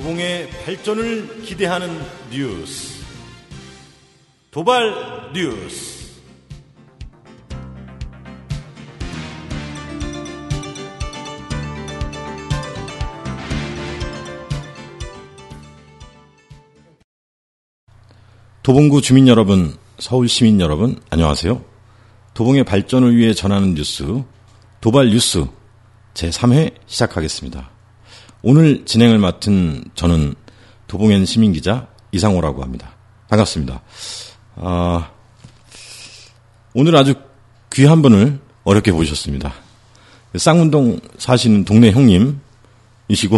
도봉의 발전을 기대하는 뉴스. 도발 뉴스. 도봉구 주민 여러분, 서울 시민 여러분, 안녕하세요. 도봉의 발전을 위해 전하는 뉴스, 도발 뉴스 제3회 시작하겠습니다. 오늘 진행을 맡은 저는 도봉현 시민기자 이상호라고 합니다. 반갑습니다. 아, 오늘 아주 귀한 분을 어렵게 보셨습니다. 쌍문동 사시는 동네 형님이시고,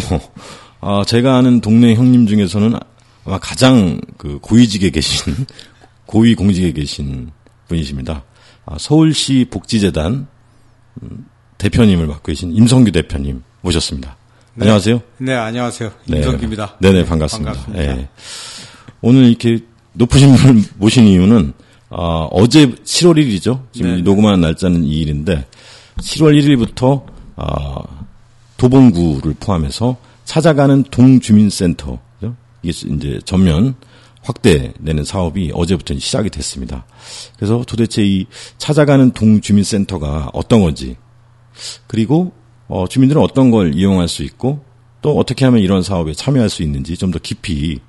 아, 제가 아는 동네 형님 중에서는 아마 가장 그 고위직에 계신, 고위 공직에 계신 분이십니다. 아, 서울시 복지재단 음, 대표님을 맡고 계신 임성규 대표님 모셨습니다. 네. 안녕하세요. 네, 안녕하세요. 임성규입니다. 네, 네, 반갑습니다. 반갑습니다. 네. 오늘 이렇게 높으신 분을 모신 이유는 어, 어제 7월 1일이죠. 지금 네. 녹음하는 날짜는 2일인데 7월 1일부터 어, 도봉구를 포함해서 찾아가는 동주민센터 이게 이제 전면 확대되는 사업이 어제부터 시작이 됐습니다. 그래서 도대체 이 찾아가는 동주민센터가 어떤 건지 그리고 어, 주민들은 어떤 걸 이용할 수 있고 또 어떻게 하면 이런 사업에 참여할 수 있는지 좀 더 깊이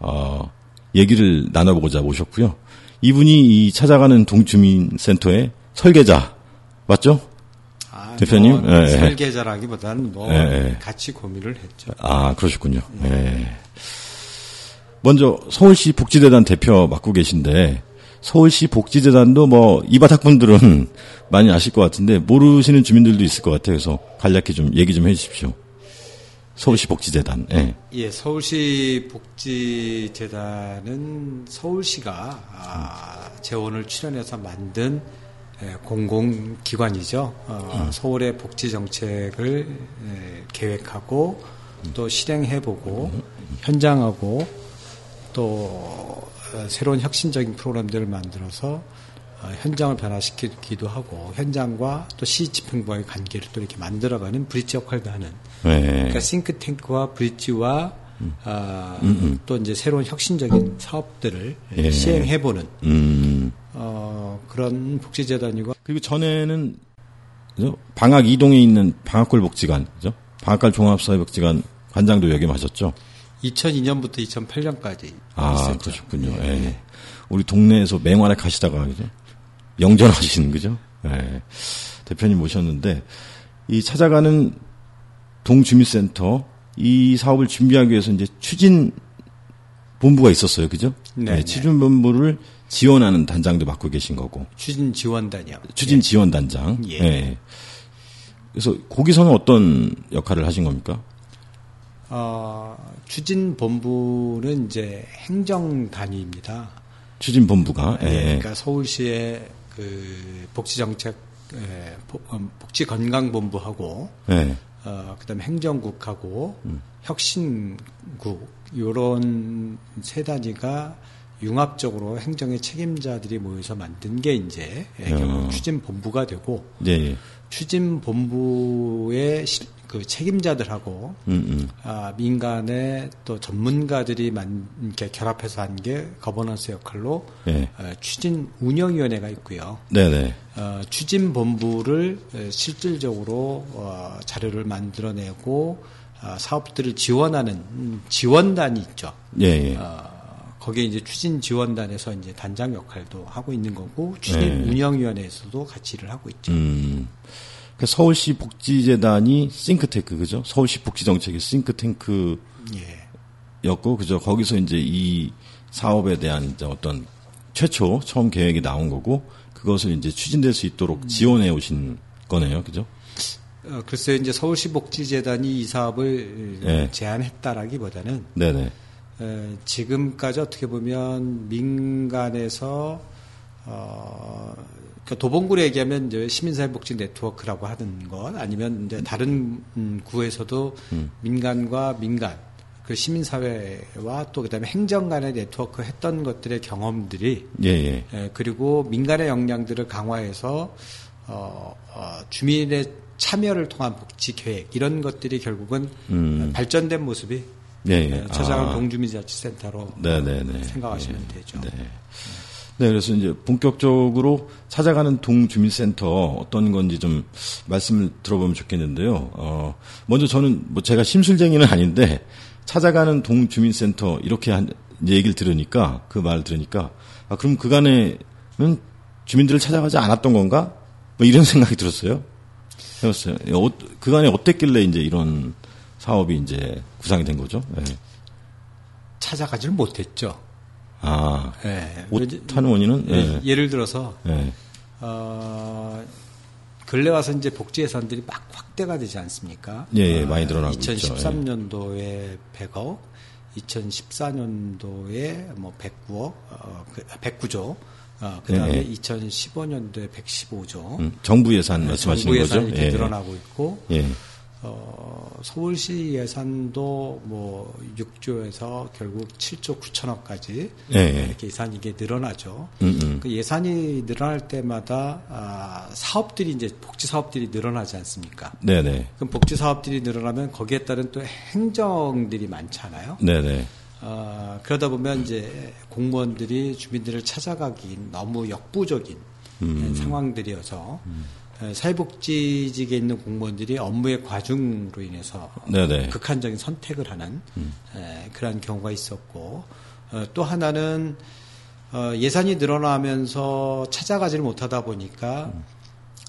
어, 얘기를 나눠보고자 모셨고요. 이분이 이 찾아가는 동주민센터의 설계자 맞죠? 아, 대표님 뭐, 네. 설계자라기보다는 뭐 네. 같이 고민을 했죠. 아 그러셨군요. 네. 네. 먼저 서울시 복지재단 대표 맡고 계신데 서울시 복지재단도 뭐 이 바닥분들은 많이 아실 것 같은데 모르시는 주민들도 있을 것 같아요. 그래서 간략히 좀 얘기 좀 해주십시오. 서울시 복지재단. 예. 예, 서울시 복지재단은 서울시가 아, 재원을 출연해서 만든 예, 공공기관이죠. 어, 음. 서울의 복지 정책을 예, 계획하고 또 실행해보고 음. 현장하고 또 어, 새로운 혁신적인 프로그램들을 만들어서 어, 현장을 변화시키기도 하고 현장과 또 시 집행부와의 관계를 또 이렇게 만들어가는 브릿지 역할도 하는 네. 그러니까 싱크탱크와 브릿지와 음. 어, 음, 음. 또 이제 새로운 혁신적인 사업들을 예. 시행해보는 음. 어, 그런 복지재단이고 그리고 전에는 그죠? 방학 이동에 있는 방학골 복지관 그죠? 방학갈 종합사회복지관 관장도 역임하셨죠. 2002년부터 2008년까지 아, 있었죠. 그러셨군요. 예. 예. 우리 동네에서 맹활에 가시다가 이제 영전하시는 거죠. 예. 대표님 모셨는데 이 찾아가는 동주민센터 이 사업을 준비하기 위해서 이제 추진 본부가 있었어요, 그죠? 네. 네 추진 본부를 지원하는 단장도 맡고 계신 거고. 추진 지원단이요. 추진 네. 지원 단장. 예. 예. 그래서 거기서는 어떤 역할을 하신 겁니까? 어, 추진본부는 이제 행정단위입니다. 추진본부가? 예. 예. 그러니까 서울시의 그 복지정책, 예, 어, 복지건강본부하고, 예. 어, 그 다음에 행정국하고, 음. 혁신국, 요런 세 단위가 융합적으로 행정의 책임자들이 모여서 만든 게 이제 어. 결국 추진본부가 되고, 예. 추진본부의 그 책임자들하고 음, 음. 아, 민간의 또 전문가들이 만, 이렇게 결합해서 한 게 거버넌스 역할로 네. 어, 추진 운영위원회가 있고요. 네네. 어, 추진 본부를 실질적으로 어, 자료를 만들어내고 어, 사업들을 지원하는 지원단이 있죠. 예. 예. 어, 거기에 이제 추진 지원단에서 이제 단장 역할도 하고 있는 거고 추진 네. 운영위원회에서도 같이 일을 하고 있죠. 음. 그 서울시 복지재단이 싱크탱크 그죠? 서울시 복지정책의 싱크탱크였고 예. 그죠? 거기서 이제 이 사업에 대한 이제 어떤 최초 처음 계획이 나온 거고 그것을 이제 추진될 수 있도록 음. 지원해 오신 거네요, 그죠? 어, 글쎄요, 이제 서울시 복지재단이 이 사업을 네. 제안했다라기보다는 네네. 에, 지금까지 어떻게 보면 민간에서 어, 그러니까 도봉구로 얘기하면 이제 시민사회복지 네트워크라고 하는 것 아니면 이제 다른 음, 구에서도 음. 민간과 민간 그 시민사회와 또 그다음에 행정 간의 네트워크 했던 것들의 경험들이 예, 예. 예, 그리고 민간의 역량들을 강화해서 어, 어, 주민의 참여를 통한 복지 계획 이런 것들이 결국은 음. 발전된 모습이 예, 예. 네, 찾아가는 아. 동주민자치센터로 네 네 네. 생각하시면 예. 되죠. 네. 네, 그래서 이제 본격적으로 찾아가는 동주민센터 어떤 건지 좀 말씀을 들어보면 좋겠는데요. 어, 먼저 저는 뭐 제가 심술쟁이는 아닌데 찾아가는 동주민센터 이렇게 한 이제 얘기를 들으니까 그 말을 들으니까 아, 그럼 그간에는 주민들을 찾아가지 않았던 건가? 뭐 이런 생각이 들었어요. 어, 그간에 어땠길래 이제 이런 사업이 이제 구상이 된 거죠? 예. 찾아가지를 못했죠. 아, 예. 못하는 원인은? 예, 예. 예 를 들어서 예. 어, 근래 와서 이제 복지 예산들이 막 확대가 되지 않습니까? 예, 예, 많이 늘어나고 있죠. 예. 2013년도에 100억, 2014년도에 뭐 109억, 어, 그, 109조, 어, 그 다음에 예, 예. 2015년도에 115조. 음, 정부 예산 말씀하시는 정부 예산이 거죠? 이렇게 늘어나고 있고, 예. 어, 서울시 예산도 뭐 6조에서 결국 7조 9천억까지 예, 예. 이렇게 예산이 이게 늘어나죠. 음, 음. 그 예산이 늘어날 때마다 아, 사업들이 이제 복지 사업들이 늘어나지 않습니까? 네네. 그럼 복지 사업들이 늘어나면 거기에 따른 또 행정들이 많잖아요. 네네. 아, 그러다 보면 이제 공무원들이 주민들을 찾아가기 너무 역부족인 음. 상황들이어서 에, 사회복지직에 있는 공무원들이 업무의 과중으로 인해서 네네. 음. 극한적인 선택을 하는 에, 그러한 경우가 있었고 어, 또 하나는 어, 예산이 늘어나면서 찾아가지를 못하다 보니까 음.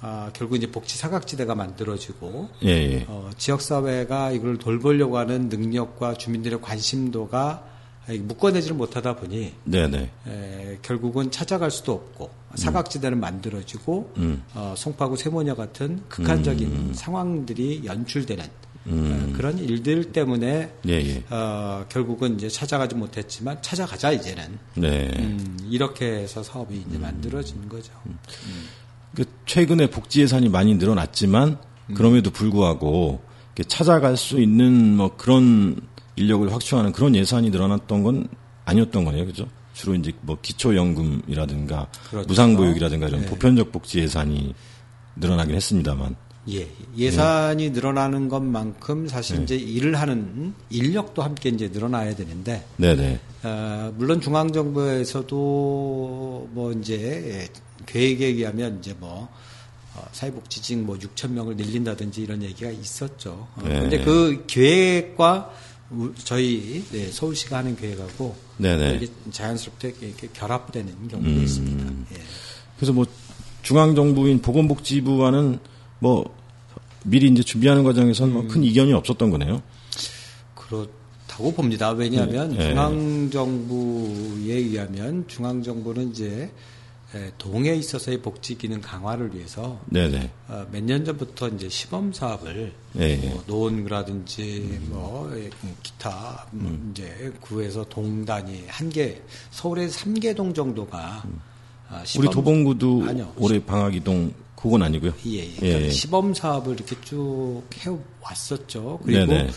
아, 결국 이제 복지 사각지대가 만들어지고 예, 예. 어, 지역 사회가 이걸 돌보려고 하는 능력과 주민들의 관심도가 묶어내지를 못하다 보니 네네. 에, 결국은 찾아갈 수도 없고 사각지대는 만들어지고 음. 어, 송파구 세모녀 같은 극한적인 상황들이 연출되는 음. 어, 그런 일들 때문에 예, 예. 어, 결국은 이제 찾아가지 못했지만 찾아가자 이제는 네. 음, 이렇게 해서 사업이 이제 만들어진 거죠. 그 최근에 복지 예산이 많이 늘어났지만 그럼에도 불구하고 찾아갈 수 있는 뭐 그런 인력을 확충하는 그런 예산이 늘어났던 건 아니었던 거네요. 그죠? 주로 이제 뭐 기초연금이라든가 그렇죠. 무상보육이라든가 이런 네. 보편적 복지 예산이 늘어나긴 했습니다만. 예, 예산이 늘어나는 것만큼 사실 네. 이제 일을 하는 인력도 함께 이제 늘어나야 되는데 네네. 어, 물론 중앙정부에서도 뭐 이제 예, 계획에 의하면 이제 뭐 어, 사회복지직 뭐 6천 명을 늘린다든지 이런 얘기가 있었죠. 어, 네. 근데 그 계획과 우- 저희 네, 서울시가 하는 계획하고. 이게 자연스럽게 이렇게 결합되는 경우도 음. 있습니다. 예. 그래서 뭐 중앙 정부인 보건복지부와는 뭐 미리 이제 준비하는 과정에서는 뭐큰 이견이 없었던 거네요. 그렇다고 봅니다. 왜냐하면 네. 중앙 정부에 의하면 중앙 정부는 이제 에, 동에 있어서의 복지 기능 강화를 위해서 네네. 몇년 전부터 이제 시범 사업을 예, 예. 뭐 노원구라든지 뭐 예, 기타 음, 이제 구에서 동단이 한개 서울에 3개 동 정도가 아, 우리 시범- 도봉구도 아니요. 올해 방학이동 그건 아니고요. 예, 예. 예, 그러니까 예. 시범 사업을 이렇게 쭉 해왔었죠. 그리고 네네.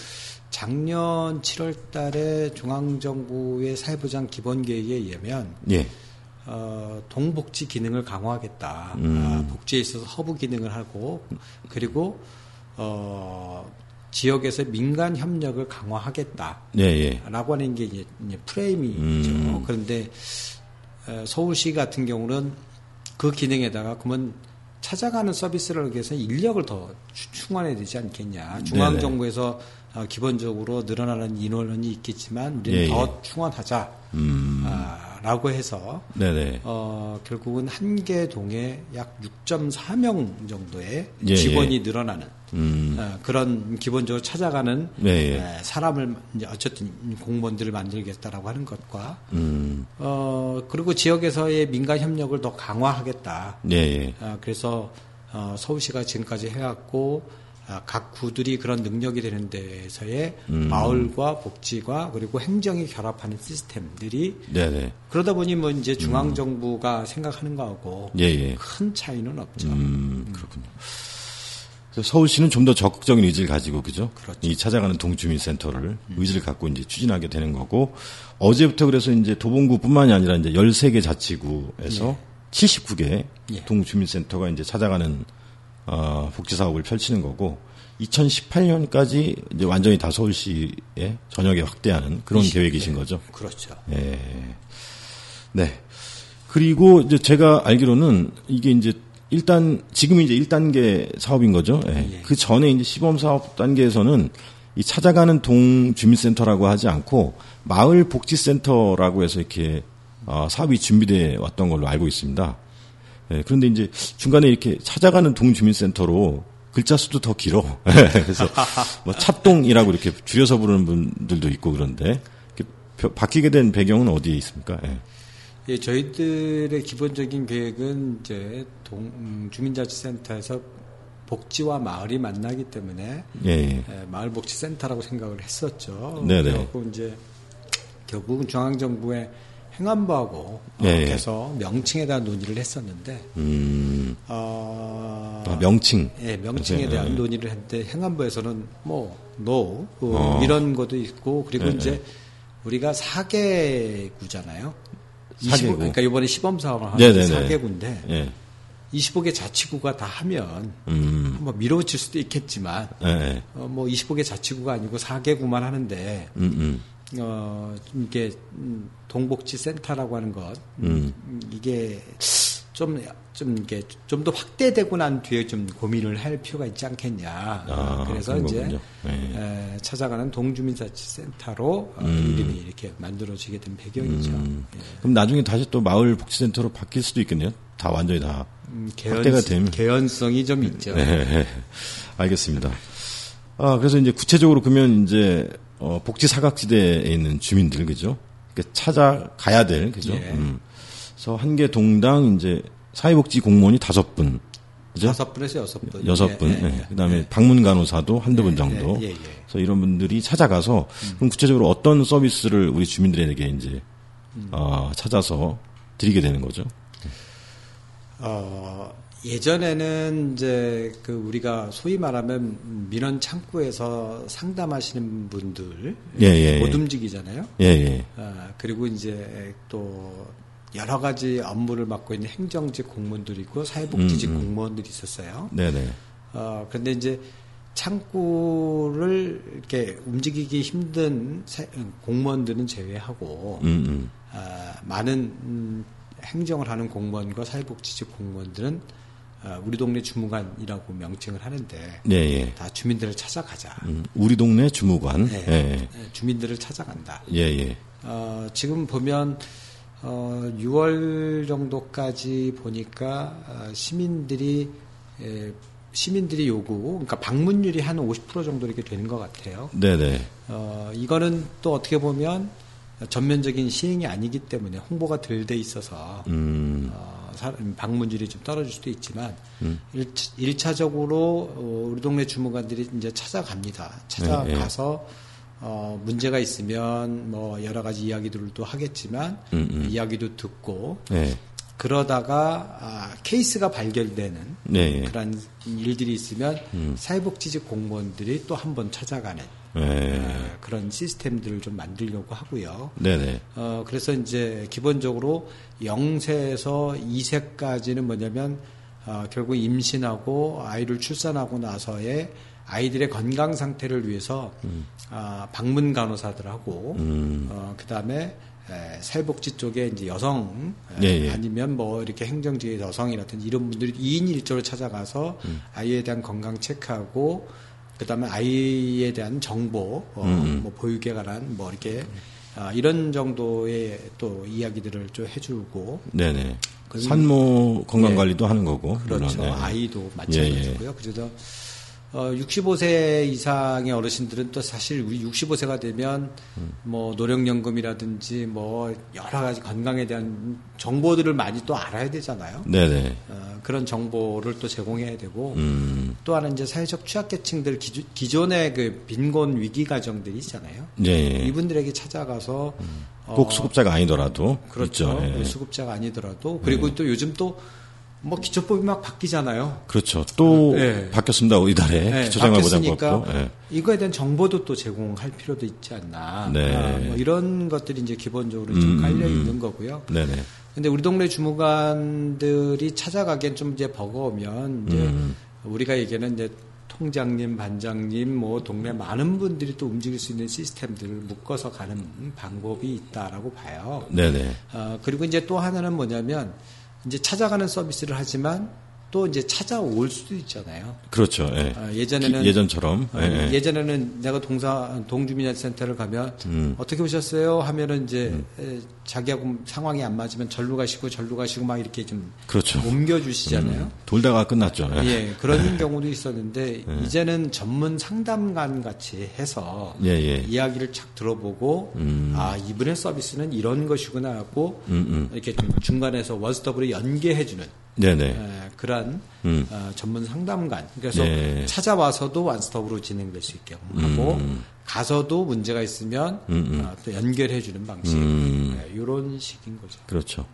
작년 7월 달에 중앙정부의 사회보장 기본 계획에 의하면 예. 어, 동복지 기능을 강화하겠다. 음. 아, 복지에 있어서 허브 기능을 하고 그리고 어, 지역에서 민간 협력을 강화하겠다. 예, 예. 라고 하는 게 이제, 이제 프레임이죠. 음. 그런데 어, 서울시 같은 경우는 그 기능에다가 그러면 찾아가는 서비스를 위해서 인력을 더 추- 충원해야 되지 않겠냐. 중앙 정부에서 어, 기본적으로 늘어나는 인원이 있겠지만 우리는 예, 더 충원하자. 음. 아, 라고 해서 네네. 어, 결국은 한 개 동에 약 6.4명 정도의 예, 직원이 늘어나는 음. 어, 그런 기본적으로 찾아가는 네, 예. 에, 사람을 이제 어쨌든 공무원들을 만들겠다라고 하는 것과 음. 어, 그리고 지역에서의 민간 협력을 더 강화하겠다. 예, 예. 아, 그래서 어, 서울시가 지금까지 해왔고 아, 각 구들이 그런 능력이 되는 데에서의 음. 마을과 복지과 그리고 행정이 결합하는 시스템들이 네네. 그러다 보니 뭐 이제 중앙 정부가 생각하는 거하고 예, 예. 큰 차이는 없죠. 음, 그렇군요. 그래서 서울시는 좀 더 적극적인 의지를 가지고, 그죠? 그렇죠. 이 찾아가는 동주민 센터를 의지를 갖고 이제 추진하게 되는 거고, 어제부터 그래서 이제 도봉구뿐만이 아니라 이제 13개 자치구에서 79개 예. 동주민 센터가 이제 찾아가는 어, 복지 사업을 펼치는 거고 2018년까지 이제 완전히 다 서울시에 전역에 확대하는 그런 20, 계획이신 네. 거죠. 그렇죠. 예. 네. 그리고 이제 제가 알기로는 이게 이제 일단 지금 이제 1단계 사업인 거죠. 예. 예. 그 전에 이제 시범 사업 단계에서는 이 찾아가는 동 주민센터라고 하지 않고 마을 복지센터라고 해서 이렇게 어, 사업이 준비돼 왔던 걸로 알고 있습니다. 예, 그런데 이제 중간에 이렇게 찾아가는 동주민센터로 글자 수도 더 길어. 그래서 뭐 찻동이라고 이렇게 줄여서 부르는 분들도 있고 그런데 바뀌게 된 배경은 어디에 있습니까? 예. 예, 저희들의 기본적인 계획은 이제 동, 음, 주민자치센터에서 복지와 마을이 만나기 때문에 예, 예. 예, 마을복지센터라고 생각을 했었죠. 네네. 그래갖고 이제 결국은 중앙정부의 행안부하고 예, 어, 예. 해서 명칭에 대한 논의를 했었는데 음, 어, 아, 명칭. 예, 명칭에 예, 대한 예. 논의를 했는데 행안부에서는 뭐 no 어, 어. 이런 것도 있고 그리고 예, 이제 우리가 4개구잖아요. 4개구. 그러니까 이번에 시범 사업을 하는 네네네. 4개구인데 예. 25개 자치구가 다 하면 음, 한번 미뤄질 수도 있겠지만 예, 예. 어, 뭐 25개 자치구가 아니고 4개구만 하는데 음, 음. 어, 좀 이게 음, 동복지 센터라고 하는 것 음. 음, 이게 좀, 좀 이게 좀 더 확대되고 난 뒤에 좀 고민을 할 필요가 있지 않겠냐. 아, 그래서 이제. 네. 에, 찾아가는 동주민자치센터로 어, 음. 이름이 이렇게 만들어지게 된 배경이죠. 예. 그럼 나중에 다시 또 마을 복지센터로 바뀔 수도 있겠네요. 다 완전히 다. 음, 확대가 되면. 개연성이 좀 있죠. 네, 알겠습니다. 아, 그래서 이제 구체적으로 그러면 이제 어, 복지 사각지대에 있는 주민들 그죠? 그러니까 찾아가야 될 그죠? 예. 음. 그래서 한 개 동당 이제 사회복지 공무원이 다섯 분, 그죠? 다섯 분에서 여섯 분. 여섯 분. 예, 예, 예. 예. 그다음에 방문 간호사도 한두 분 예, 정도. 예, 예, 예. 그래서 이런 분들이 찾아가서 그럼 구체적으로 어떤 서비스를 우리 주민들에게 이제 음. 어, 찾아서 드리게 되는 거죠. 어, 예전에는 이제 그 우리가 소위 말하면 민원 창구에서 상담하시는 분들 예, 예, 못 예. 움직이잖아요. 예, 예. 아, 그리고 이제 또 여러 가지 업무를 맡고 있는 행정직 공무원들이 있고 사회복지직 음, 음. 공무원들이 있었어요. 네, 네. 어, 그런데 이제 창구를 이렇게 움직이기 힘든 사- 공무원들은 제외하고 음, 음. 아, 많은 음, 행정을 하는 공무원과 사회복지직 공무원들은 아, 우리 동네 주무관이라고 명칭을 하는데 예, 예. 다 주민들을 찾아가자. 음, 우리 동네 주무관. 네, 예, 예. 예, 주민들을 찾아간다. 예, 예. 어, 지금 보면 어, 6월 정도까지 보니까 어, 시민들이 에, 시민들이 요구, 그러니까 방문율이 한 50% 정도 이렇게 되는 것 같아요. 네, 네. 어, 이거는 또 어떻게 보면 전면적인 시행이 아니기 때문에 홍보가 덜 돼 있어서 음, 어, 사- 방문율이 좀 떨어질 수도 있지만 일, 차적으로 우리 동네 주무관들이 이제 찾아갑니다. 찾아가서 어, 문제가 있으면 뭐 여러 가지 이야기들도 하겠지만 음, 음. 이야기도 듣고 네. 그러다가 아, 케이스가 발견되는 네, 예. 그런 일들이 있으면 사회복지직 공무원들이 또 한 번 찾아가는 예. 어, 그런 시스템들을 좀 만들려고 하고요. 네, 네. 어, 그래서 이제 기본적으로 0세에서 2세까지는 뭐냐면, 어, 결국 임신하고 아이를 출산하고 나서의 아이들의 건강 상태를 위해서, 아, 방문 간호사들하고, 음. 어, 그 다음에 사회복지 쪽에 이제 여성, 에, 예, 예. 아니면 뭐 이렇게 행정직의 여성이라든지 이런 분들이 2인 1조로 찾아가서 음. 아이에 대한 건강 체크하고, 그 다음에 아이에 대한 정보, 어, 음. 뭐 보육에 관한 뭐 이렇게 아, 이런 정도의 또 이야기들을 좀 해주고 네, 네. 그건- 산모 건강 관리도 하는 거고. 그렇죠 물론, 네. 아이도 마찬가지고요. 그래서 어, 65세 이상의 어르신들은 또 사실 우리 65세가 되면 뭐 노령연금이라든지 뭐 여러 가지 건강에 대한 정보들을 많이 또 알아야 되잖아요. 네, 네. 어, 그런 정보를 또 제공해야 되고 음, 또 하나 이제 사회적 취약계층들 기존, 기존의 그 빈곤 위기 가정들이 있잖아요. 예, 예. 이분들에게 찾아가서 어, 꼭 수급자가 아니더라도. 그렇죠. 있죠. 예. 수급자가 아니더라도 그리고 또 요즘 또 뭐 기초법이 막 바뀌잖아요. 그렇죠. 또 네. 바뀌었습니다. 이달에 네, 기초생활보장법도. 예. 이거에 대한 정보도 또 제공할 필요도 있지 않나. 네. 아, 뭐 이런 것들이 이제 기본적으로 좀 음, 깔려 음. 있는 거고요. 네, 네. 근데 우리 동네 주무관들이 찾아가기엔 좀 이제 버거우면 이제 음. 우리가 얘기하는 이제 통장님, 반장님, 뭐 동네 많은 분들이 또 움직일 수 있는 시스템들을 묶어서 가는 방법이 있다라고 봐요. 네네. 어, 그리고 이제 또 하나는 뭐냐면 이제 찾아가는 서비스를 하지만 또 이제 찾아올 수도 있잖아요. 그렇죠. 예. 어, 예전에는 예전처럼. 어, 예, 예. 예 전에는 내가 동사 동주민센터를 가면 음. 어떻게 오셨어요 하면은 이제 에, 자기하고 상황이 안 맞으면 절로 가시고 절로 가시고 막 이렇게 좀 그렇죠. 옮겨 주시잖아요. 음, 돌다가 끝났죠. 예. 예, 그런 경우도 있었는데 이제는 전문 상담관 같이 해서 예, 예. 이야기를 착 들어보고 음. 아 이분의 서비스는 이런 것이구나 하고 음, 음. 이렇게 좀 중간에서 원스톱으로 연계해주는. 에, 그런 음. 어, 전문 상담관 그래서 예. 찾아와서도 원스톱으로 진행될 수 있게 하고 음. 가서도 문제가 있으면 어, 또 연결해 주는 방식 음. 이런 식인 거죠. 그렇죠.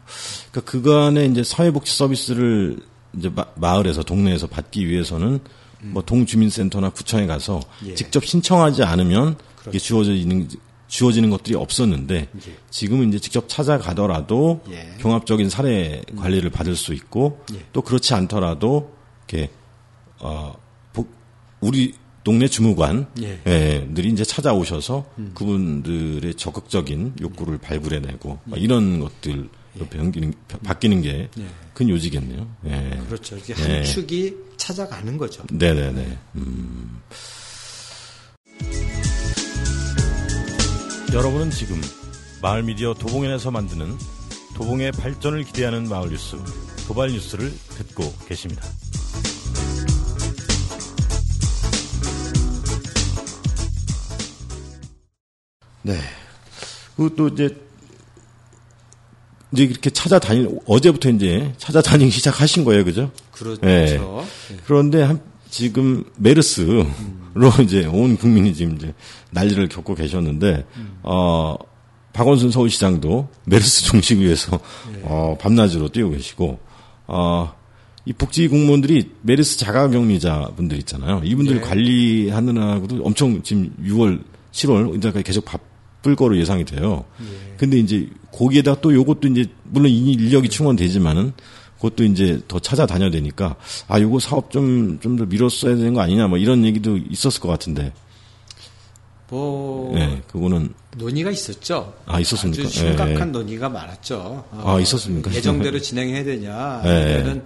그러니까 그간의 이제 사회복지 서비스를 이제 마, 을에서 동네에서 받기 위해서는 뭐 동주민센터나 구청에 가서 예. 직접 신청하지 않으면 이게 그렇죠. 주어지는 주어지는 것들이 없었는데 예. 지금은 이제 직접 찾아가더라도 예. 종합적인 사례 관리를 받을 수 있고 예. 또 그렇지 않더라도 이렇게 어 복- 우리 동네 주무관 예. 예, 들이 이제 찾아오셔서 그분들의 적극적인 욕구를 발굴해내고 막 이런 것들 변기는 바뀌는 게큰 예. 요지겠네요. 예. 그렇죠. 이게 예. 한 축이 찾아가는 거죠. 네네네. 음. 여러분은 지금 마을 미디어 도봉연에서 만드는 도봉의 발전을 기대하는 마을 뉴스 도발 뉴스를 듣고 계십니다. 네. 그리고 또 이제 이제 이렇게 찾아다니 어제부터 이제 찾아다니기 시작하신 거예요, 그죠? 그렇죠. 예. 그런데 한, 지금 메르스로 이제 온 국민이 지금 이제 난리를 겪고 계셨는데 어 박원순 서울시장도 메르스 종식 위해서 어 밤낮으로 뛰고 계시고 어 이 복지 공무원들이 메르스 자가격리자 분들 있잖아요. 이분들 예. 관리하느라고도 엄청 지금 6월, 7월 이제까지 계속 바쁠 거로 예상이 돼요. 근데 이제 거기에다 또 요것도 이제 물론 이 인력이 충원되지만은 그것도 이제 더 찾아다녀야 되니까 아 요거 사업 좀 좀 더 미뤘어야 되는 거 아니냐 뭐 이런 얘기도 있었을 것 같은데 뭐예 그거는 논의가 있었죠. 아, 있었습니까? 아주 심각한 예. 논의가 많았죠. 아, 있었습니까? 예정대로 진행해야 되냐, 예. 아니면은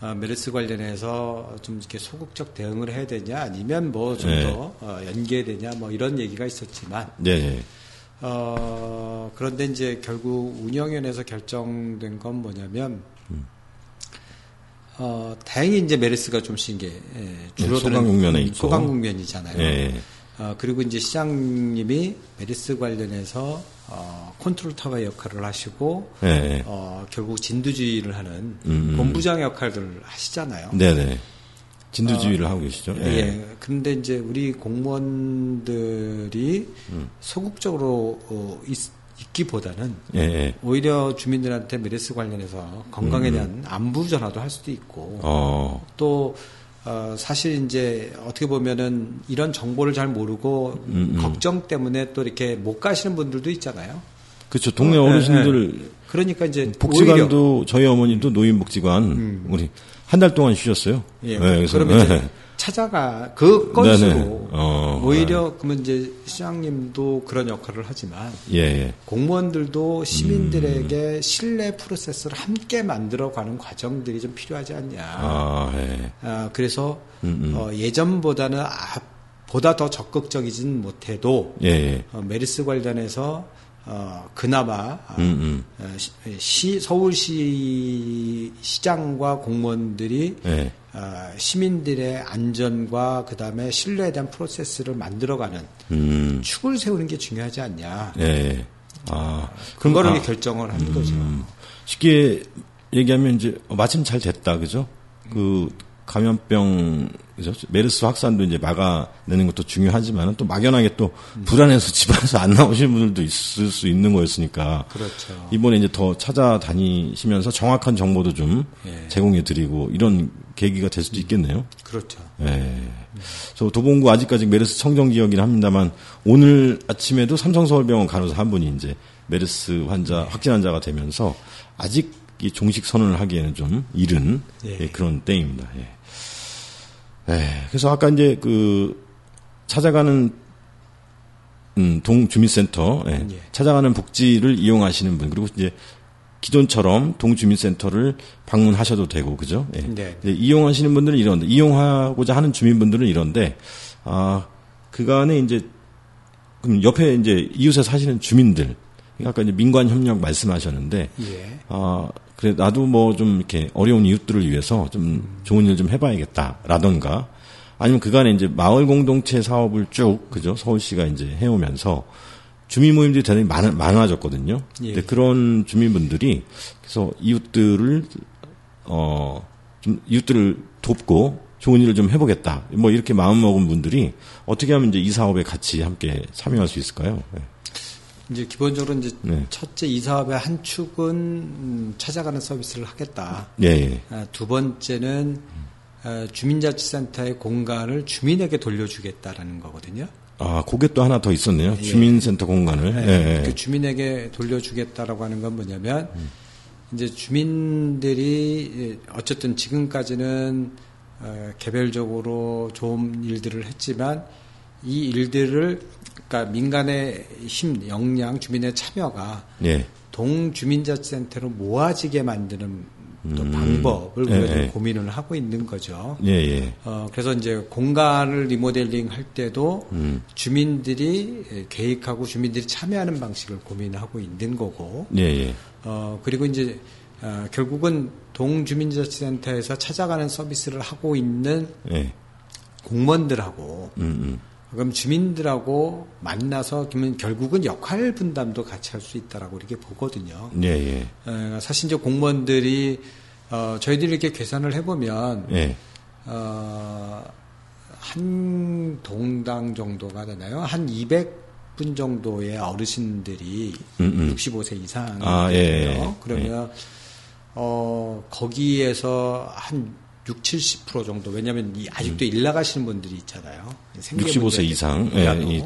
어, 메르스 관련해서 좀 이렇게 소극적 대응을 해야 되냐, 아니면 뭐좀 예. 더 어, 연계해야 되냐, 뭐 이런 얘기가 있었지만 네, 네. 어, 그런데 이제 결국 운영위원회에서 결정된 건 뭐냐면, 어, 다행히 이제 메르스가 좀 신게, 예, 줄어드는. 소강국면에 음, 있고. 소강국면이잖아요. 예. 어, 그리고 이제 시장님이 메르스 관련해서, 어, 컨트롤 타워 역할을 하시고, 예, 예. 어, 결국 진두지휘를 하는 음. 본부장 역할들을 하시잖아요. 네, 네. 진두지휘를 하고 계시죠. 예. 예. 근데 이제 우리 공무원들이 음. 소극적으로 어, 있, 있기보다는 예, 예. 오히려 주민들한테 메르스 관련해서 건강에 대한 안부 전화도 할 수도 있고 음. 어, 또 어, 사실 이제 어떻게 보면은 이런 정보를 잘 모르고 음, 걱정 때문에 또 이렇게 못 가시는 분들도 있잖아요. 그렇죠. 동네 어, 예, 어르신들 그러니까 이제 음. 복지관도 저희 어머니도 노인복지관 우리 한 달 동안 쉬셨어요. 예, 그래서 그러면 이제 예. 찾아가 그 건수로 네네. 어, 오히려 그러면 이제 시장님도 그런 역할을 하지만 예, 예. 공무원들도 음. 시민들에게 신뢰 프로세스를 함께 만들어가는 과정들이 좀 필요하지 않냐. 아, 예. 아, 그래서 음, 어, 예전보다는 아, 보다 더 적극적이진 못해도 예, 예. 어, 메르스 관련해서 어, 그나마 아, 음, 음. 어, 시, 시- 서울시 시장과 공무원들이 예. 어, 시민들의 안전과 그 다음에 신뢰에 대한 프로세스를 만들어가는 음, 축을 세우는 게 중요하지 않냐. 예, 예. 아, 그거를 아, 결정을 하는 거죠. 쉽게 얘기하면 이제 어, 마침 잘 됐다, 그죠? 그 감염병? 메르스 확산도 이제 막아내는 것도 중요하지만 또 막연하게 또 불안해서 집안에서 안 나오시는 분들도 있을 수 있는 거였으니까. 그렇죠. 이번에 이제 더 찾아다니시면서 정확한 정보도 좀 예. 제공해드리고 이런 계기가 될 수도 있겠네요. 그렇죠. 예. 저 도봉구 아직까지 메르스 청정 지역이긴 합니다만 오늘 아침에도 삼성서울병원 간호사 한 분이 이제 메르스 환자 확진 환자가 되면서 아직 이 종식 선언을 하기에는 좀 이른 예. 예, 그런 때입니다. 예. 네, 그래서 아까 이제 그 찾아가는 음, 동주민센터 예, 예. 찾아가는 복지를 이용하시는 분 그리고 이제 기존처럼 동주민센터를 방문하셔도 되고 그죠? 예. 네. 이용하시는 분들은 이런데 이용하고자 하는 주민분들은 이런데 아 그간에 이제 그럼 옆에 이제 이웃에 사시는 주민들 아까 이제 민관 협력 말씀하셨는데 예. 아, 그래, 나도 뭐 좀 이렇게 어려운 이웃들을 위해서 좀 좋은 일 좀 해봐야겠다라던가 아니면 그간에 이제 마을 공동체 사업을 쭉, 그죠? 서울시가 이제 해오면서 주민 모임들이 대단히 많, 많아졌거든요. 예. 근데 그런 주민분들이 그래서 이웃들을, 어, 좀 이웃들을 돕고 좋은 일을 좀 해보겠다. 뭐 이렇게 마음 먹은 분들이 어떻게 하면 이제 이 사업에 같이 함께 참여할 수 있을까요? 네. 이제 기본적으로 이제 네. 첫째 이 사업의 한 축은 음, 찾아가는 서비스를 하겠다. 아, 두 번째는 어, 주민자치센터의 공간을 주민에게 돌려주겠다라는 거거든요. 아, 그게 또 하나 더 있었네요. 예. 주민센터 공간을. 네, 예, 예. 그 주민에게 돌려주겠다라고 하는 건 뭐냐면 이제 주민들이 예, 어쨌든 지금까지는 어, 개별적으로 좋은 일들을 했지만 이 일들을 그러니까 민간의 힘, 역량, 주민의 참여가 예. 동주민자치센터로 모아지게 만드는 또 음. 방법을 예, 우리가 좀 예. 고민을 하고 있는 거죠. 예, 예. 어, 그래서 이제 공간을 리모델링 할 때도 음. 주민들이 예, 계획하고 주민들이 참여하는 방식을 고민하고 있는 거고, 예, 예. 어, 그리고 이제, 어, 결국은 동주민자치센터에서 찾아가는 서비스를 하고 있는 예. 공무원들하고, 음, 음. 그럼 주민들하고 만나서 그러면 결국은 역할 분담도 같이 할 수 있다라고 이렇게 보거든요. 예, 예. 어, 사실 이제 공무원들이 어, 저희들이 이렇게 계산을 해보면 예. 어, 한 동당 정도가 되나요? 한 200분 정도의 어르신들이 음, 음. 65세 이상 아, 예, 예, 예. 그러면 어, 거기에서 한 6, 70% 정도 왜냐하면 이 아직도 일 나가시는 분들이 있잖아요. 생계 65세 문제 이상, 예, 예,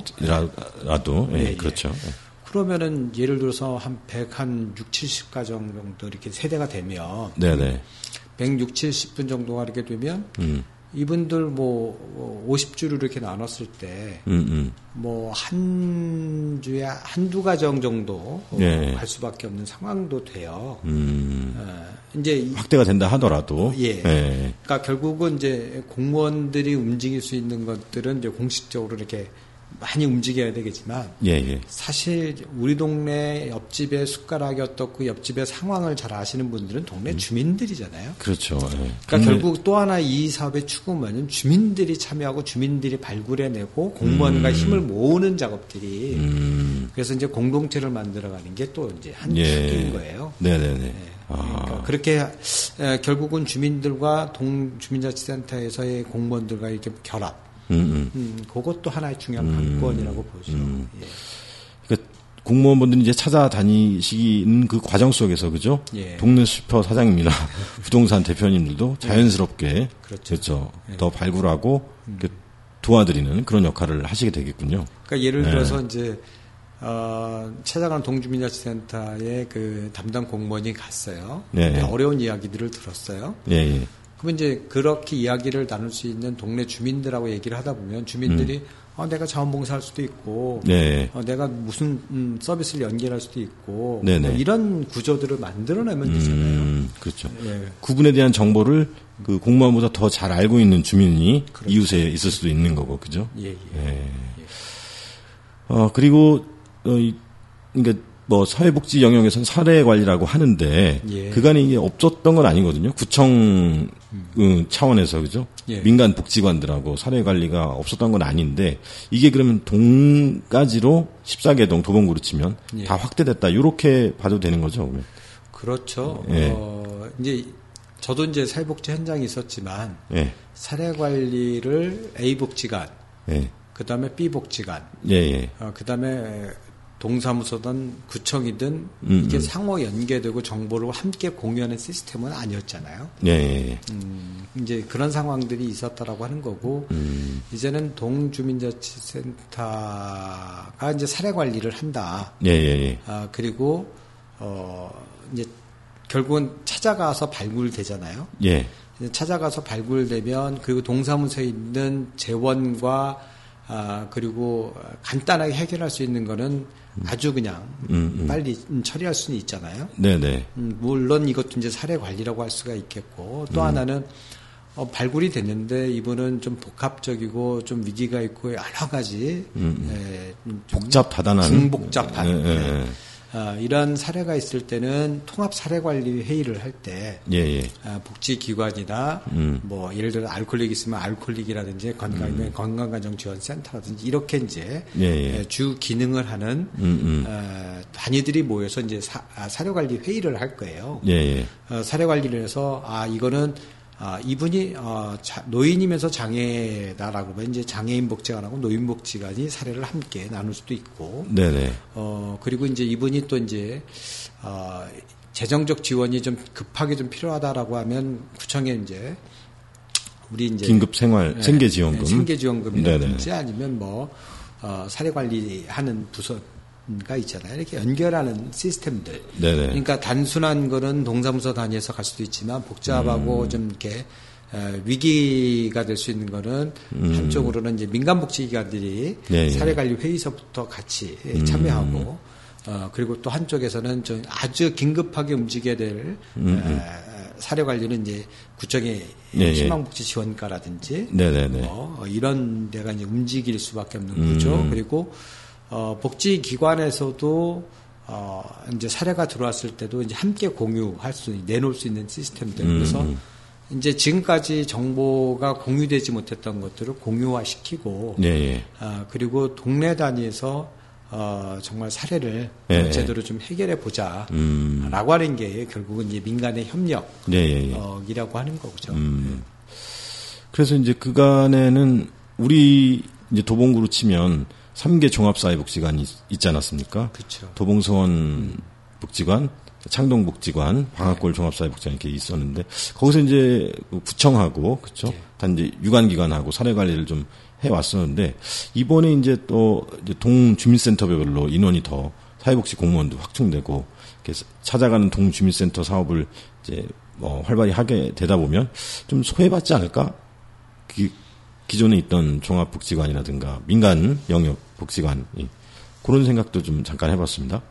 예, 예. 그렇죠. 예. 그러면은 예를 들어서 한 100, 한 6, 70가정 정도 이렇게 세대가 되면 네네. 106, 70분 정도가 이렇게 되면 음, 이분들 뭐 50주를 이렇게 나눴을 때 음, 음. 뭐한 주에 한두 가정 정도 어, 예. 갈 수밖에 없는 상황도 돼요. 음. 어, 이제 이- 확대가 된다 하더라도. 예. 예. 그러니까 결국은 이제 공무원들이 움직일 수 있는 것들은 이제 공식적으로 이렇게 많이 움직여야 되겠지만 예, 예. 사실 우리 동네 옆집에 숟가락이 어떻고 옆집의 상황을 잘 아시는 분들은 동네 주민들이잖아요. 그렇죠. 예. 그러니까 동네- 결국 또 하나 이 사업의 뭐냐면 주민들이 참여하고 주민들이 발굴해내고 공무원과 힘을 모으는 작업들이 음, 그래서 이제 공동체를 만들어가는 게 또 이제 한 예. 축인 거예요. 네네네. 네. 아, 그러니까 그렇게 에, 결국은 주민들과 동 주민자치센터에서의 공무원들과 이렇게 결합. 음, 음. 음, 그것도 하나의 중요한 관건이라고 보죠. 예. 그러니까 공무원분들이 이제 찾아다니시는 그 과정 속에서 그죠? 예. 동네 슈퍼 사장님이나 부동산 대표님들도 자연스럽게 그렇죠. 그렇죠. 예. 더 발굴하고 이렇게 도와드리는 그런 역할을 하시게 되겠군요. 그러니까 예를 네. 들어서 이제 어, 찾아가는 동주민자치센터에 그 담당 공무원이 갔어요. 네. 어려운 이야기들을 들었어요. 예, 예. 그러면 이제 그렇게 이야기를 나눌 수 있는 동네 주민들하고 얘기를 하다 보면 주민들이 어, 내가 자원봉사할 수도 있고 네. 어, 내가 무슨 음, 서비스를 연결할 수도 있고 네네. 뭐 이런 구조들을 만들어내면 되잖아요. 음, 그렇죠. 예. 구분에 대한 정보를 그 공무원보다 더 잘 알고 있는 주민이 그렇죠. 이웃에 있을 수도 있는 거고, 그죠? 예, 예. 예. 어, 그리고, 어, 이, 그러니까 뭐 사회복지 영역에서는 사례 관리라고 하는데 예. 그간에 이게 없었던 건 아니거든요. 구청 어, 차원에서 그죠? 예. 민간 복지관들하고 사례 관리가 없었던 건 아닌데 이게 그러면 동까지로 14개 동 도봉구로 치면 예. 다 확대됐다. 이렇게 봐도 되는 거죠. 그러면. 그렇죠. 예. 어, 이제 저도 이제 사회복지 현장에 있었지만 예. 사례 관리를 A 복지관, 예. 그 다음에 B 복지관. 어, 그 다음에 동사무소든 구청이든 음, 이게 음. 상호 연계되고 정보를 함께 공유하는 시스템은 아니었잖아요. 예. 음, 이제 그런 상황들이 있었다라고 하는 거고 음. 이제는 동주민자치센터가 이제 사례 관리를 한다. 예, 예, 예. 아, 그리고 어 이제 결국은 찾아가서 발굴되잖아요. 예. 찾아가서 발굴되면 그리고 동사무소에 있는 재원과 아, 그리고 간단하게 해결할 수 있는 거는 아주 그냥 음, 음. 빨리 처리할 수는 있잖아요. 네네. 음, 물론 이것도 이제 사례 관리라고 할 수가 있겠고 또 음. 하나는 어, 발굴이 됐는데 이분은 좀 복합적이고 좀 위기가 있고 여러 가지 에, 복잡 다단한. 중복잡한 예, 예, 예. 아, 이런 사례가 있을 때는 통합 사례 관리 회의를 할때 예, 예. 아, 복지기관이나 음. 뭐 예를 들어 알코올릭 있으면 알코올릭이라든지 건강이면 건강가정지원센터라든지 이렇게 이제 예, 예. 에, 주 기능을 하는 음, 음. 어, 단위들이 모여서 이제 사, 아, 사료관리 회의를 할 거예요. 예, 예. 어, 사료관리를 해서 아 이거는 아, 이분이 어, 자- 노인이면서 장애다라고 하면 이제 장애인 복지관하고 노인 복지관이 사례를 함께 나눌 수도 있고 네네. 어, 그리고 이제 이분이 또 이제, 어, 재정적 지원이 좀 급하게 좀 필요하다라고 하면 구청에 이제, 우리 이제. 긴급 생활, 네, 생계 지원금. 네, 생계 지원금이라든지 아니면 뭐, 어, 사례 관리하는 부서 가 있잖아요. 이렇게 연결하는 시스템들. 네네. 그러니까 단순한 거는 동사무소 단위에서 갈 수도 있지만 복잡하고 음. 좀 이렇게 어, 위기가 될 수 있는 거는 한쪽으로는 이제 민간복지기관들이 음. 예, 예. 사례관리 회의서부터 같이 참여하고 어, 그리고 또 한쪽에서는 좀 아주 긴급하게 움직여야 될 에, 사례관리는 이제 구청의 예, 예. 희망복지 지원과라든지 네네네. 뭐 이런 데가 이제 움직일 수밖에 없는 음. 거죠. 그리고 어, 복지기관에서도 어, 이제 사례가 들어왔을 때도 이제 함께 공유할 수, 내놓을 수 있는 시스템들. 음. 그래서 이제 지금까지 정보가 공유되지 못했던 것들을 공유화시키고, 예, 예. 아, 그리고 동네 단위에서 어, 정말 사례를 예, 제대로 좀 해결해 보자. 음. 라고 하는 게 결국은 이제 민간의 협력이라고 예, 예, 예. 하는 거죠. 음. 그래서 이제 그간에는 우리 이제 도봉구로 치면 3개 종합사회복지관이 있- 있지 않았습니까? 그렇죠. 도봉서원 복지관, 창동복지관, 방학골 종합사회복지관 이렇게 있었는데 거기서 이제 그 구청하고 그렇죠. 단지 유관기관하고 사례 관리를 좀 해왔었는데 이번에 이제 또 이제 동주민센터별로 인원이 더 사회복지 공무원도 확충되고 이렇게 찾아가는 동 주민센터 사업을 이제 뭐 활발히 하게 되다 보면 좀 소외받지 않을까? 기, 기존에 있던 종합복지관이라든가 민간 영역 복지관이 그런 생각도 좀 잠깐 해봤습니다.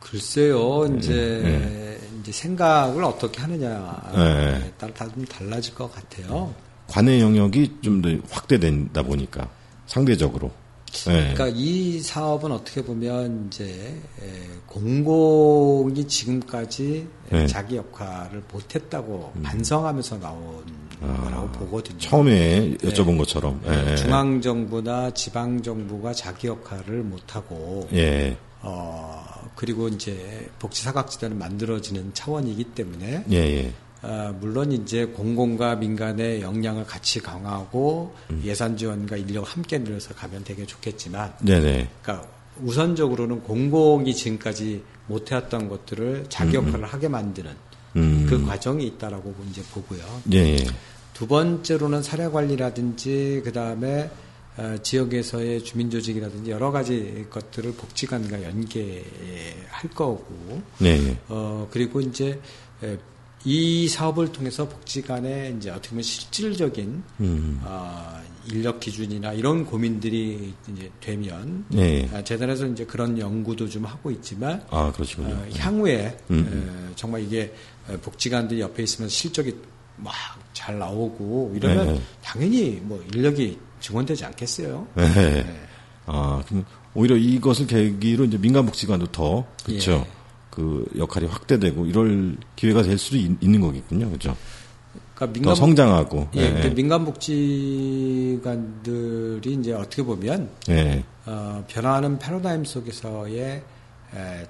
글쎄요, 이제, 네. 이제 생각을 어떻게 하느냐에 네. 따라 다좀 달라질 것 같아요. 관의 영역이 좀 더 확대된다 보니까 상대적으로. 예. 그러니까 이 사업은 어떻게 보면 이제 에, 공공이 지금까지 네. 자기 역할을 못했다고 반성하면서 나온 거라고 보거든요. 음. 아, 처음에 여쭤본 것처럼. 예. 네, 중앙 정부나 지방 정부가 자기 역할을 못 하고 예. 어 그리고 이제 복지 사각지대는 만들어지는 차원이기 때문에 예, 예. 아, 물론 이제 공공과 민간의 역량을 같이 강화하고 음. 예산 지원과 인력을 함께 늘려서 가면 되게 좋겠지만, 네네. 그러니까 우선적으로는 공공이 지금까지 못해왔던 것들을 자기 역할을 하게 만드는 음. 그 과정이 있다라고 이제 보고요. 예, 예. 두 번째로는 사례 관리라든지 그 다음에 어, 지역에서의 주민 조직이라든지 여러 가지 것들을 복지관과 연계할 거고, 네, 예. 어, 그리고 이제, 에, 이 사업을 통해서 복지관에 이제 어떻게 보면 실질적인, 음. 어, 인력 기준이나 이런 고민들이 이제 되면, 예. 아, 재단에서 이제 그런 연구도 좀 하고 있지만, 아. 어, 향후에 음, 에, 정말 이게 에, 복지관들이 옆에 있으면 실적이 막 잘 나오고 이러면 네. 당연히 뭐 인력이 증원되지 않겠어요? 예. 네. 아, 그럼 오히려 이것을 계기로 이제 민간복지관도 더, 그렇죠. 예. 그 역할이 확대되고 이럴 기회가 될 수도 있, 는 거겠군요. 그죠. 그러니까 더 민간 성장하고. 예, 예. 민간복지관들이 이제 어떻게 보면 예. 어, 변화하는 패러다임 속에서의 에,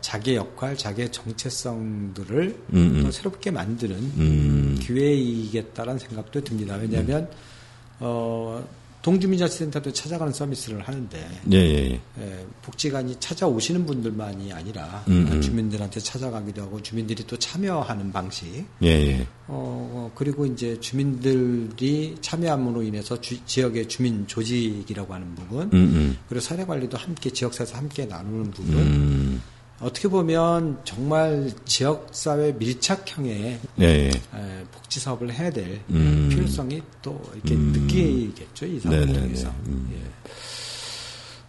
자기의 역할, 자기의 정체성들을 음, 음. 또 새롭게 만드는 음. 기회이겠다라는 생각도 듭니다. 왜냐하면 어, 동주민자치센터도 찾아가는 서비스를 하는데 예, 예, 예. 에, 복지관이 찾아오시는 분들만이 아니라 음, 음. 주민들한테 찾아가기도 하고 주민들이 또 참여하는 방식 예, 예. 어, 어, 그리고 이제 주민들이 참여함으로 인해서 주- 지역의 주민 조직이라고 하는 부분, 음, 음. 그리고 사례 관리도 함께 지역사에서 함께 나누는 부분, 음. 어떻게 보면 정말 지역사회 밀착형의 예, 예. 에, 복지 사업을 해야 될 음. 필요성이 또 이렇게 음. 느끼겠죠 이 사업을. 통해서. 음. 예.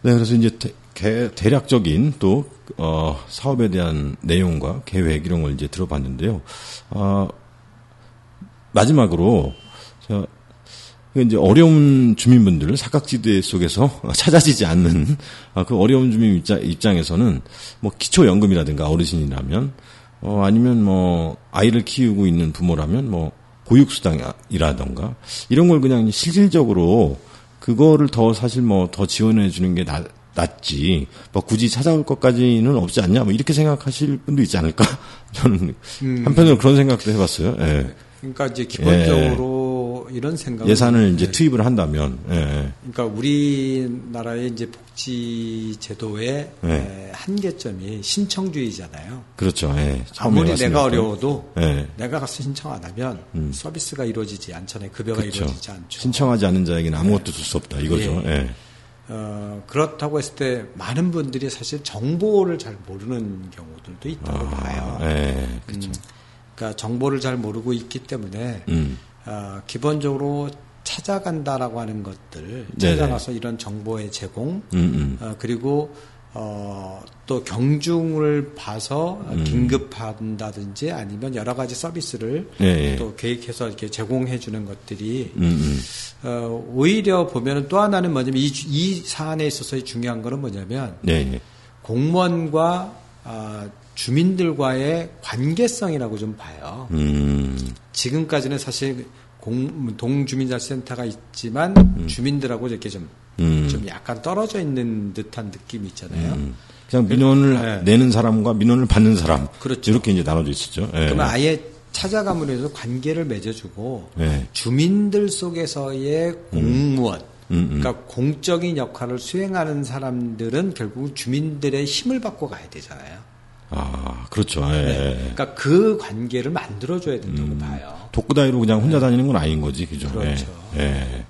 네, 그래서 이제 대, 개- 대략적인 또, 어, 사업에 대한 내용과 계획 이런 걸 이제 들어봤는데요. 아, 마지막으로, 저, 그 이제 어려운 주민분들, 사각지대 속에서 찾아지지 않는 아, 그 어려운 주민 입장, 입장에서는 뭐 기초연금이라든가 어르신이라면, 어, 아니면 뭐 아이를 키우고 있는 부모라면 뭐 보육수당이라던가 이런 걸 그냥 실질적으로 그거를 더 사실 뭐 더 지원해 주는 게 낫, 낫지. 뭐 굳이 찾아올 것까지는 없지 않냐. 뭐 이렇게 생각하실 분도 있지 않을까. 저는 한편으로 그런 생각도 해봤어요. 예. 그러니까 이제 기본적으로 이런 생각 예산을 이제 투입을 한다면, 예, 예. 그러니까 우리나라의 이제 복지 제도의 네. 에, 한계점이 신청주의잖아요. 그렇죠. 예. 아무리. 내가 어려워도 예. 내가 가서 신청 안 하면 서비스가 이루어지지 않잖아요. 급여가 그렇죠. 이루어지지 않죠. 신청하지 않은 자에게는 아무것도 줄 수 없다. 이거죠. 예. 예. 어, 그렇다고 했을 때 많은 분들이 사실 정보를 잘 모르는 경우들도 있다고 봐요. 예. 그렇죠. 음, 그러니까 정보를 잘 모르고 있기 때문에 음. 어, 기본적으로 찾아간다라고 하는 것들 네네. 찾아가서 이런 정보의 제공 음, 음. 어, 그리고 어, 또 경중을 봐서 음. 긴급한다든지 아니면 여러 가지 서비스를 예, 예. 또 계획해서 이렇게 제공해 주는 것들이 음, 음. 어, 오히려 보면은 또 하나는 뭐냐면 이, 주- 이 사안에 있어서 중요한 거는 뭐냐면 예, 예. 공무원과 아, 주민들과의 관계성이라고 좀 봐요. 음. 지금까지는 사실 공, 동주민자치센터가 있지만 주민들하고 이렇게 좀, 음. 좀 약간 떨어져 있는 듯한 느낌이 있잖아요. 그냥 민원을 네. 내는 사람과 민원을 받는 사람. 그렇죠. 이렇게 이제 나눠져 있었죠. 예. 그러면 아예 찾아가면 해서 관계를 맺어주고 예. 주민들 속에서의 공무원, 음, 음. 그러니까 공적인 역할을 수행하는 사람들은 결국 주민들의 힘을 받고 가야 되잖아요. 아, 그렇죠. 예. 네. 그러니까 그 관계를 만들어줘야 된다고 음. 봐요. 독구다이로 그냥 혼자 다니는 건 아닌 거지, 그죠? 그렇죠. 예. 예.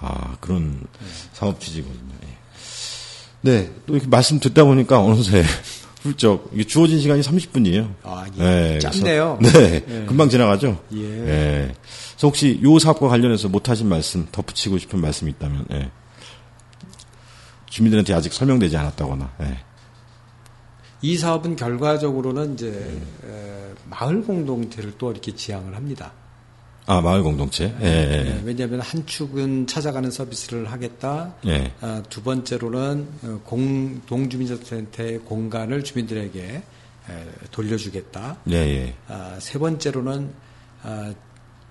아, 그런 사업 취지거든요. 예. 네, 또 이렇게 말씀 듣다 보니까 어느새 훌쩍 이게 주어진 시간이 30분이에요. 아, 예. 짧네요. 네, 예. 금방 지나가죠. 예. 예. 그래서 혹시 요 사업과 관련해서 못하신 말씀, 덧붙이고 싶은 말씀이 있다면, 예. 주민들한테 아직 설명되지 않았다거나, 예. 이 사업은 결과적으로는 이제 네. 에, 마을 공동체를 또 이렇게 지향을 합니다. 아, 마을 공동체. 예, 예, 예. 왜냐하면 한 축은 찾아가는 서비스를 하겠다. 예. 아, 두 번째로는 어, 공, 동주민센터의 공간을 주민들에게 에, 돌려주겠다. 예, 예. 아, 세 번째로는 아,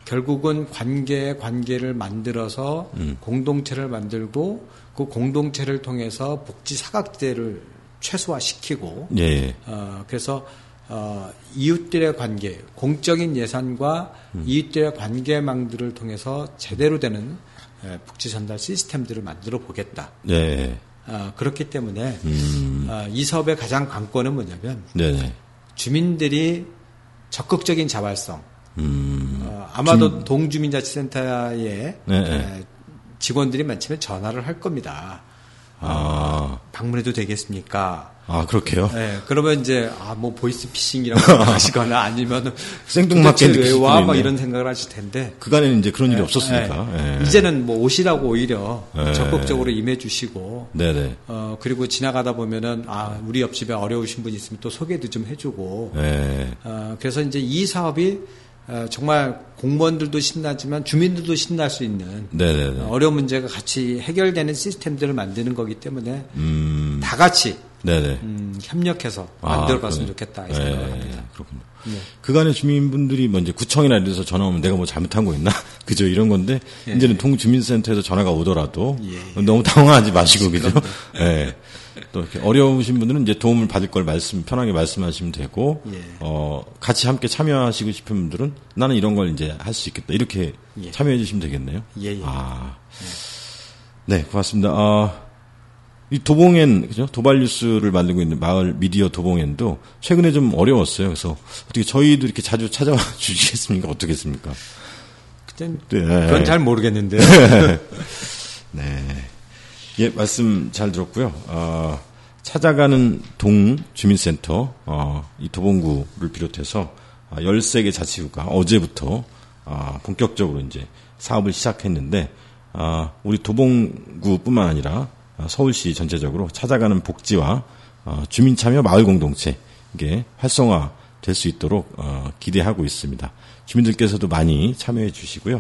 결국은 관계 관계를 만들어서 음. 공동체를 만들고 그 공동체를 통해서 복지 사각지대를 최소화시키고 예, 예. 어, 그래서 어, 이웃들의 관계, 공적인 예산과 음. 이웃들의 관계망들을 통해서 제대로 되는 에, 복지 전달 시스템들을 만들어 보겠다. 예, 예. 어, 그렇기 때문에 음. 어, 이 사업의 가장 관건은 뭐냐면 네네. 주민들이 적극적인 자발성, 음. 어, 아마도 동주민자치센터에 네, 네. 에, 직원들이 많지만 전화를 할 겁니다. 아, 방문해도 되겠습니까? 아, 그렇게요? 네, 그러면 이제 아 뭐 보이스 피싱이라고 생각하시거나 아니면 생뚱맞게 왜와 수도 막. 이런 생각을 하실 텐데 그간에는 이제 그런 일이 없었으니까. 네, 예. 이제는 뭐 오시라고 오히려 예. 적극적으로 임해주시고 네네. 어 그리고 지나가다 보면은 아 우리 옆집에 어려우신 분 있으면 또 소개도 좀 해주고 예. 어 그래서 이제 이 사업이 어, 정말 공무원들도 신나지만 주민들도 신날 수 있는 네네네. 어려운 문제가 같이 해결되는 시스템들을 만드는 거기 때문에 음, 다 같이 네네. 음, 협력해서 아, 만들어봤으면 그러네. 좋겠다 이 생각을 예, 합니다. 그렇군요. 네. 그간의 주민분들이 뭐 이제 구청이나 이래서 전화 오면 내가 뭐 잘못한 거 있나? 그죠? 이런 건데, 예. 이제는 동주민센터에서 전화가 오더라도 예. 너무 당황하지 마시고, 그죠? 예. 또 이렇게 어려우신 분들은 이제 도움을 받을 걸 말씀, 편하게 말씀하시면 되고, 예. 어, 같이 함께 참여하시고 싶은 분들은 나는 이런 걸 이제 할 수 있겠다. 이렇게 예. 참여해 주시면 되겠네요. 예, 예. 아. 네, 고맙습니다. 아, 이 도봉엔, 그죠? 도발 뉴스를 만들고 있는 마을 미디어 도봉엔도 최근에 좀 어려웠어요. 그래서 어떻게 저희도 이렇게 자주 찾아와 주시겠습니까? 어떻겠습니까? 그땐 네. 그건 잘 모르겠는데요. 네. 예, 말씀 잘 들었고요. 아, 찾아가는 동 주민센터 어, 이 도봉구를 비롯해서 13개 자치구가 어제부터 어, 본격적으로 이제 사업을 시작했는데 어, 우리 도봉구뿐만 아니라 서울시 전체적으로 찾아가는 복지와 어, 주민 참여 마을 공동체 이게 활성화 될 수 있도록 어, 기대하고 있습니다. 주민들께서도 많이 참여해 주시고요.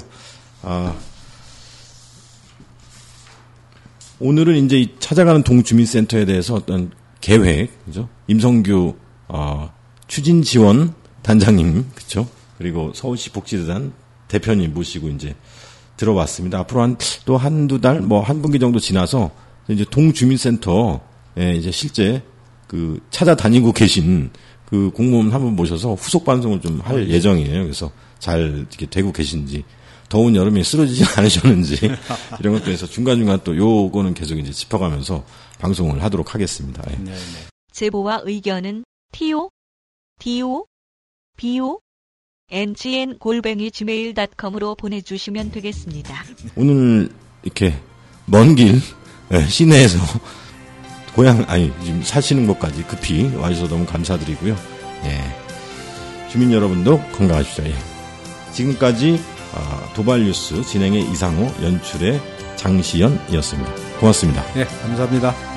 어, 오늘은 이제 찾아가는 동주민센터에 대해서 어떤 계획, 그죠? 임성규 어, 추진 지원 단장님, 그렇죠? 그리고 서울시 복지재단 대표님 모시고 이제 들어왔습니다. 앞으로 한 또 한두 달, 뭐 한 분기 정도 지나서 이제 동주민센터에 이제 실제 그 찾아다니고 계신 그 공무원 한 분 모셔서 후속 방송을 좀 할 예정이에요. 그래서 잘 이렇게 되고 계신지 더운 여름에 쓰러지지 않으셨는지 이런 것도 해서 중간중간 또 요거는 계속 이제 짚어가면서 방송을 하도록 하겠습니다. 예. 네, 네. 제보와 의견은 to do bo ngn 골뱅이 gmail.com으로 보내주시면 되겠습니다. 오늘 이렇게 먼길 예, 시내에서 고향 아니 지금 사시는 곳까지 급히 와주셔서 너무 감사드리고요. 예. 주민 여러분도 건강하십시오. 예. 지금까지 아, 도발 뉴스 진행의 이상호 연출의 장시연이었습니다. 고맙습니다. 네, 감사합니다.